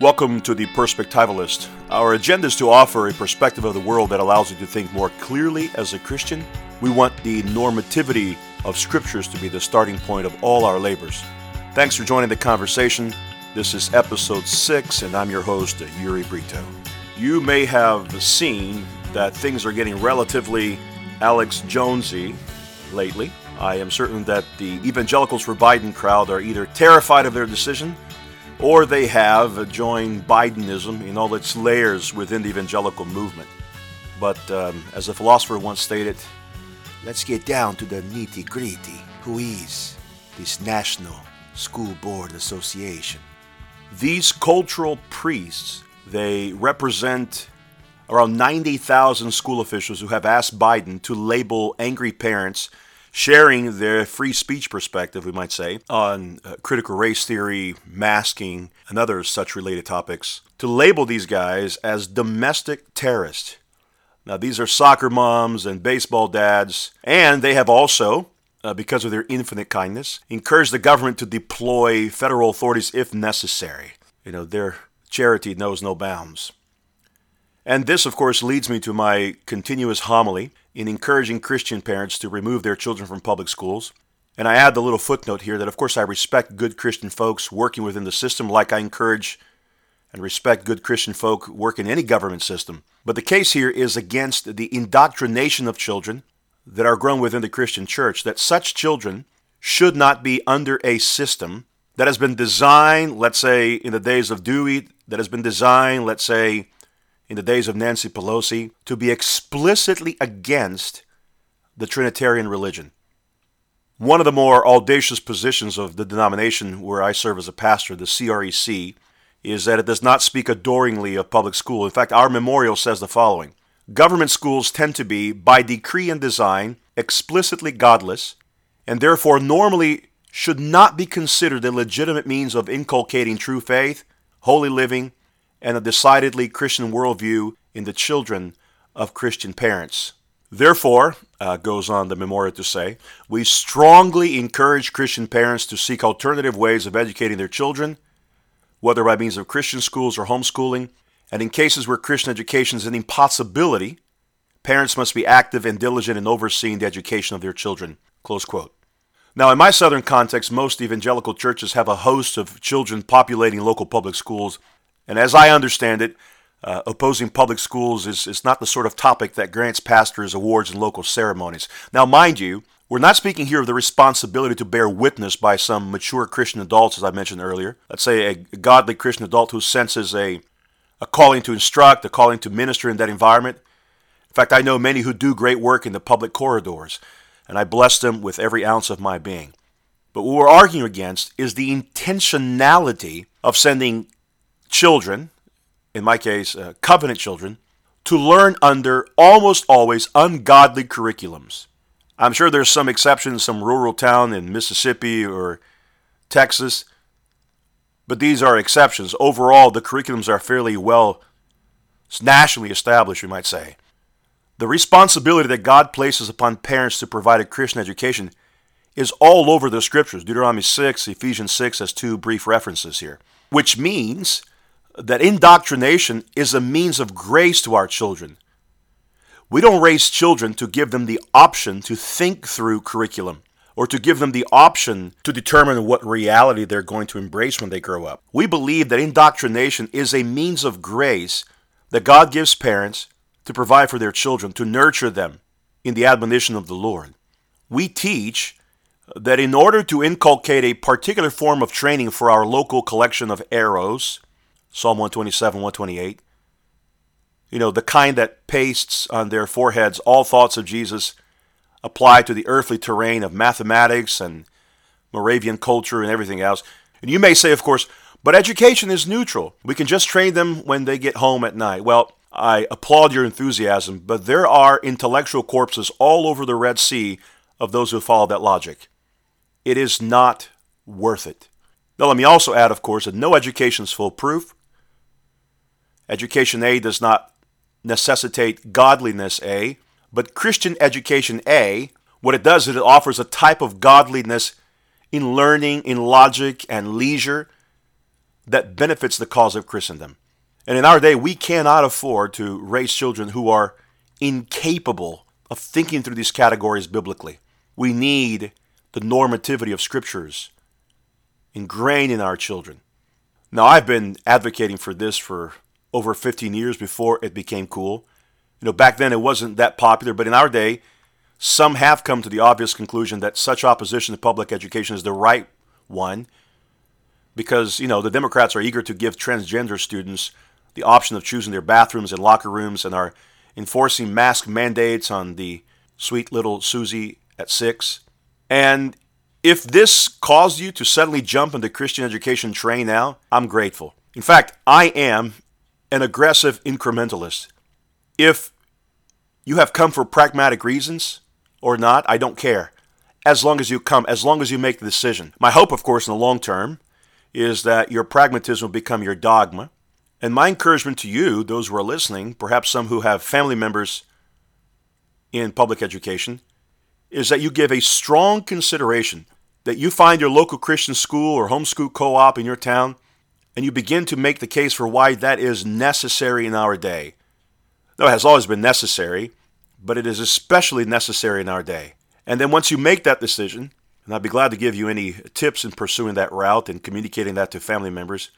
Welcome to the Perspectivalist. Our agenda is to offer a perspective of the world that allows you to think more clearly as a Christian. We want the normativity of scriptures to be the starting point of all our labors. Thanks for joining the conversation. This is episode 6, and I'm your host, Uri Brito. You may have seen that things are getting relatively Alex Jonesy lately. I am certain that the evangelicals for Biden crowd are either terrified of their decision or they have joined Bidenism in all its layers within the evangelical movement. But um, as a philosopher once stated, let's get down to the nitty gritty. Who is this National School Board Association? These cultural priests, they represent around 90,000 school officials who have asked Biden to label angry parents sharing their free speech perspective, we might say, on uh, critical race theory, masking, and other such related topics, to label these guys as domestic terrorists. Now, these are soccer moms and baseball dads, and they have also, uh, because of their infinite kindness, encouraged the government to deploy federal authorities if necessary. You know, their charity knows no bounds. And this, of course, leads me to my continuous homily in encouraging Christian parents to remove their children from public schools. And I add the little footnote here that, of course, I respect good Christian folks working within the system like I encourage and respect good Christian folk work in any government system. But the case here is against the indoctrination of children that are grown within the Christian church, that such children should not be under a system that has been designed, let's say, in the days of Dewey, that has been designed, let's say, in the days of Nancy Pelosi to be explicitly against the Trinitarian religion. One of the more audacious positions of the denomination where I serve as a pastor, the CREC, is that it does not speak adoringly of public school. In fact, our memorial says the following Government schools tend to be, by decree and design, explicitly godless, and therefore normally should not be considered a legitimate means of inculcating true faith, holy living, and a decidedly Christian worldview in the children of Christian parents. Therefore, uh, goes on the memorial to say, we strongly encourage Christian parents to seek alternative ways of educating their children, whether by means of Christian schools or homeschooling, and in cases where Christian education is an impossibility, parents must be active and diligent in overseeing the education of their children. Close quote. Now, in my southern context, most evangelical churches have a host of children populating local public schools and as I understand it, uh, opposing public schools is, is not the sort of topic that grants pastors awards and local ceremonies. Now, mind you, we're not speaking here of the responsibility to bear witness by some mature Christian adults, as I mentioned earlier. Let's say a godly Christian adult who senses a, a calling to instruct, a calling to minister in that environment. In fact, I know many who do great work in the public corridors, and I bless them with every ounce of my being. But what we're arguing against is the intentionality of sending children, in my case, uh, covenant children, to learn under almost always ungodly curriculums. I'm sure there's some exceptions, some rural town in Mississippi or Texas, but these are exceptions. Overall, the curriculums are fairly well nationally established, we might say. The responsibility that God places upon parents to provide a Christian education is all over the scriptures. Deuteronomy 6, Ephesians 6 as two brief references here. Which means that indoctrination is a means of grace to our children. We don't raise children to give them the option to think through curriculum or to give them the option to determine what reality they're going to embrace when they grow up. We believe that indoctrination is a means of grace that God gives parents to provide for their children, to nurture them in the admonition of the Lord. We teach that in order to inculcate a particular form of training for our local collection of arrows, Psalm 127, 128. You know, the kind that pastes on their foreheads all thoughts of Jesus applied to the earthly terrain of mathematics and Moravian culture and everything else. And you may say, of course, but education is neutral. We can just train them when they get home at night. Well, I applaud your enthusiasm, but there are intellectual corpses all over the Red Sea of those who follow that logic. It is not worth it. Now, let me also add, of course, that no education is foolproof. Education A does not necessitate godliness A, but Christian education A, what it does is it offers a type of godliness in learning, in logic, and leisure that benefits the cause of Christendom. And in our day, we cannot afford to raise children who are incapable of thinking through these categories biblically. We need the normativity of scriptures ingrained in our children. Now, I've been advocating for this for over 15 years before it became cool. You know, back then it wasn't that popular, but in our day, some have come to the obvious conclusion that such opposition to public education is the right one because, you know, the Democrats are eager to give transgender students the option of choosing their bathrooms and locker rooms and are enforcing mask mandates on the sweet little Susie at six. And if this caused you to suddenly jump into Christian education train now, I'm grateful. In fact, I am an aggressive incrementalist. If you have come for pragmatic reasons or not, I don't care. As long as you come, as long as you make the decision. My hope, of course, in the long term, is that your pragmatism will become your dogma. And my encouragement to you, those who are listening, perhaps some who have family members in public education, is that you give a strong consideration that you find your local Christian school or homeschool co op in your town and you begin to make the case for why that is necessary in our day. No, it has always been necessary, but it is especially necessary in our day. And then once you make that decision, and I'd be glad to give you any tips in pursuing that route and communicating that to family members,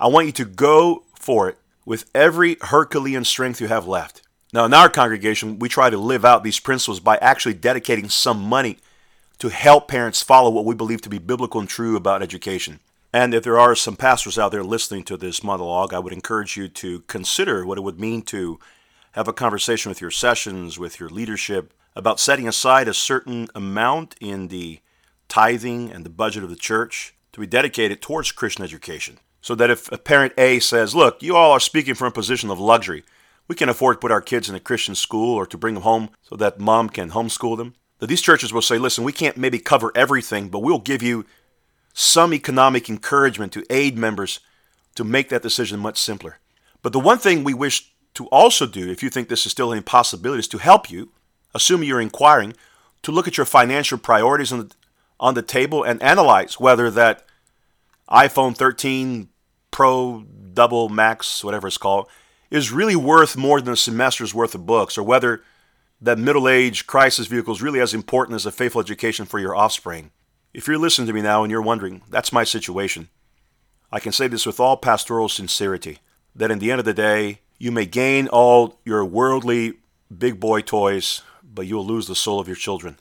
I want you to go for it with every Herculean strength you have left. Now, in our congregation, we try to live out these principles by actually dedicating some money to help parents follow what we believe to be biblical and true about education. And if there are some pastors out there listening to this monologue, I would encourage you to consider what it would mean to have a conversation with your sessions, with your leadership, about setting aside a certain amount in the tithing and the budget of the church to be dedicated towards Christian education. So that if a parent A says, Look, you all are speaking from a position of luxury, we can afford to put our kids in a Christian school or to bring them home so that mom can homeschool them. That these churches will say, Listen, we can't maybe cover everything, but we'll give you some economic encouragement to aid members to make that decision much simpler. But the one thing we wish to also do, if you think this is still an impossibility, is to help you, assuming you're inquiring, to look at your financial priorities on the, on the table and analyze whether that iPhone 13 Pro, Double, Max, whatever it's called, is really worth more than a semester's worth of books, or whether that middle age crisis vehicle is really as important as a faithful education for your offspring. If you're listening to me now and you're wondering, that's my situation, I can say this with all pastoral sincerity that in the end of the day, you may gain all your worldly big boy toys, but you will lose the soul of your children.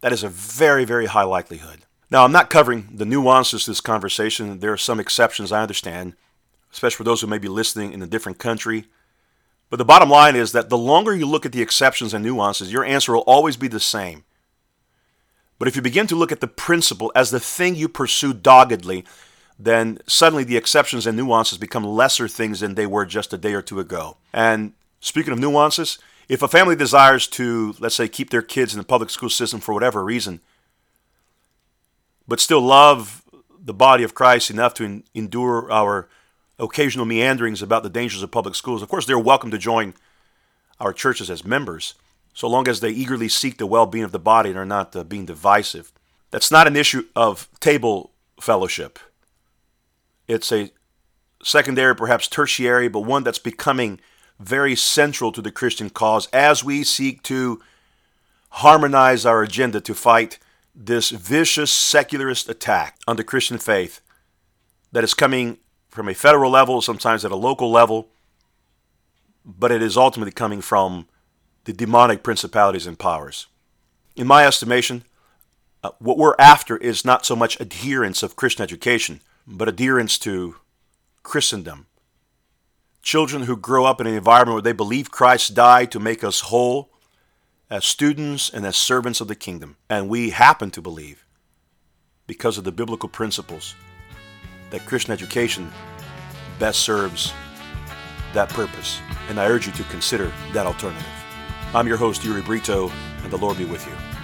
That is a very, very high likelihood. Now, I'm not covering the nuances to this conversation. There are some exceptions, I understand, especially for those who may be listening in a different country. But the bottom line is that the longer you look at the exceptions and nuances, your answer will always be the same. But if you begin to look at the principle as the thing you pursue doggedly, then suddenly the exceptions and nuances become lesser things than they were just a day or two ago. And speaking of nuances, if a family desires to, let's say, keep their kids in the public school system for whatever reason, but still love the body of Christ enough to en- endure our occasional meanderings about the dangers of public schools, of course, they're welcome to join our churches as members so long as they eagerly seek the well being of the body and are not uh, being divisive. That's not an issue of table fellowship. It's a secondary, perhaps tertiary, but one that's becoming very central to the Christian cause as we seek to harmonize our agenda to fight this vicious secularist attack on the Christian faith that is coming from a federal level, sometimes at a local level, but it is ultimately coming from the demonic principalities and powers. In my estimation, uh, what we're after is not so much adherence of Christian education, but adherence to Christendom. Children who grow up in an environment where they believe Christ died to make us whole as students and as servants of the kingdom. And we happen to believe, because of the biblical principles, that Christian education best serves that purpose. And I urge you to consider that alternative. I'm your host, Uri Brito, and the Lord be with you.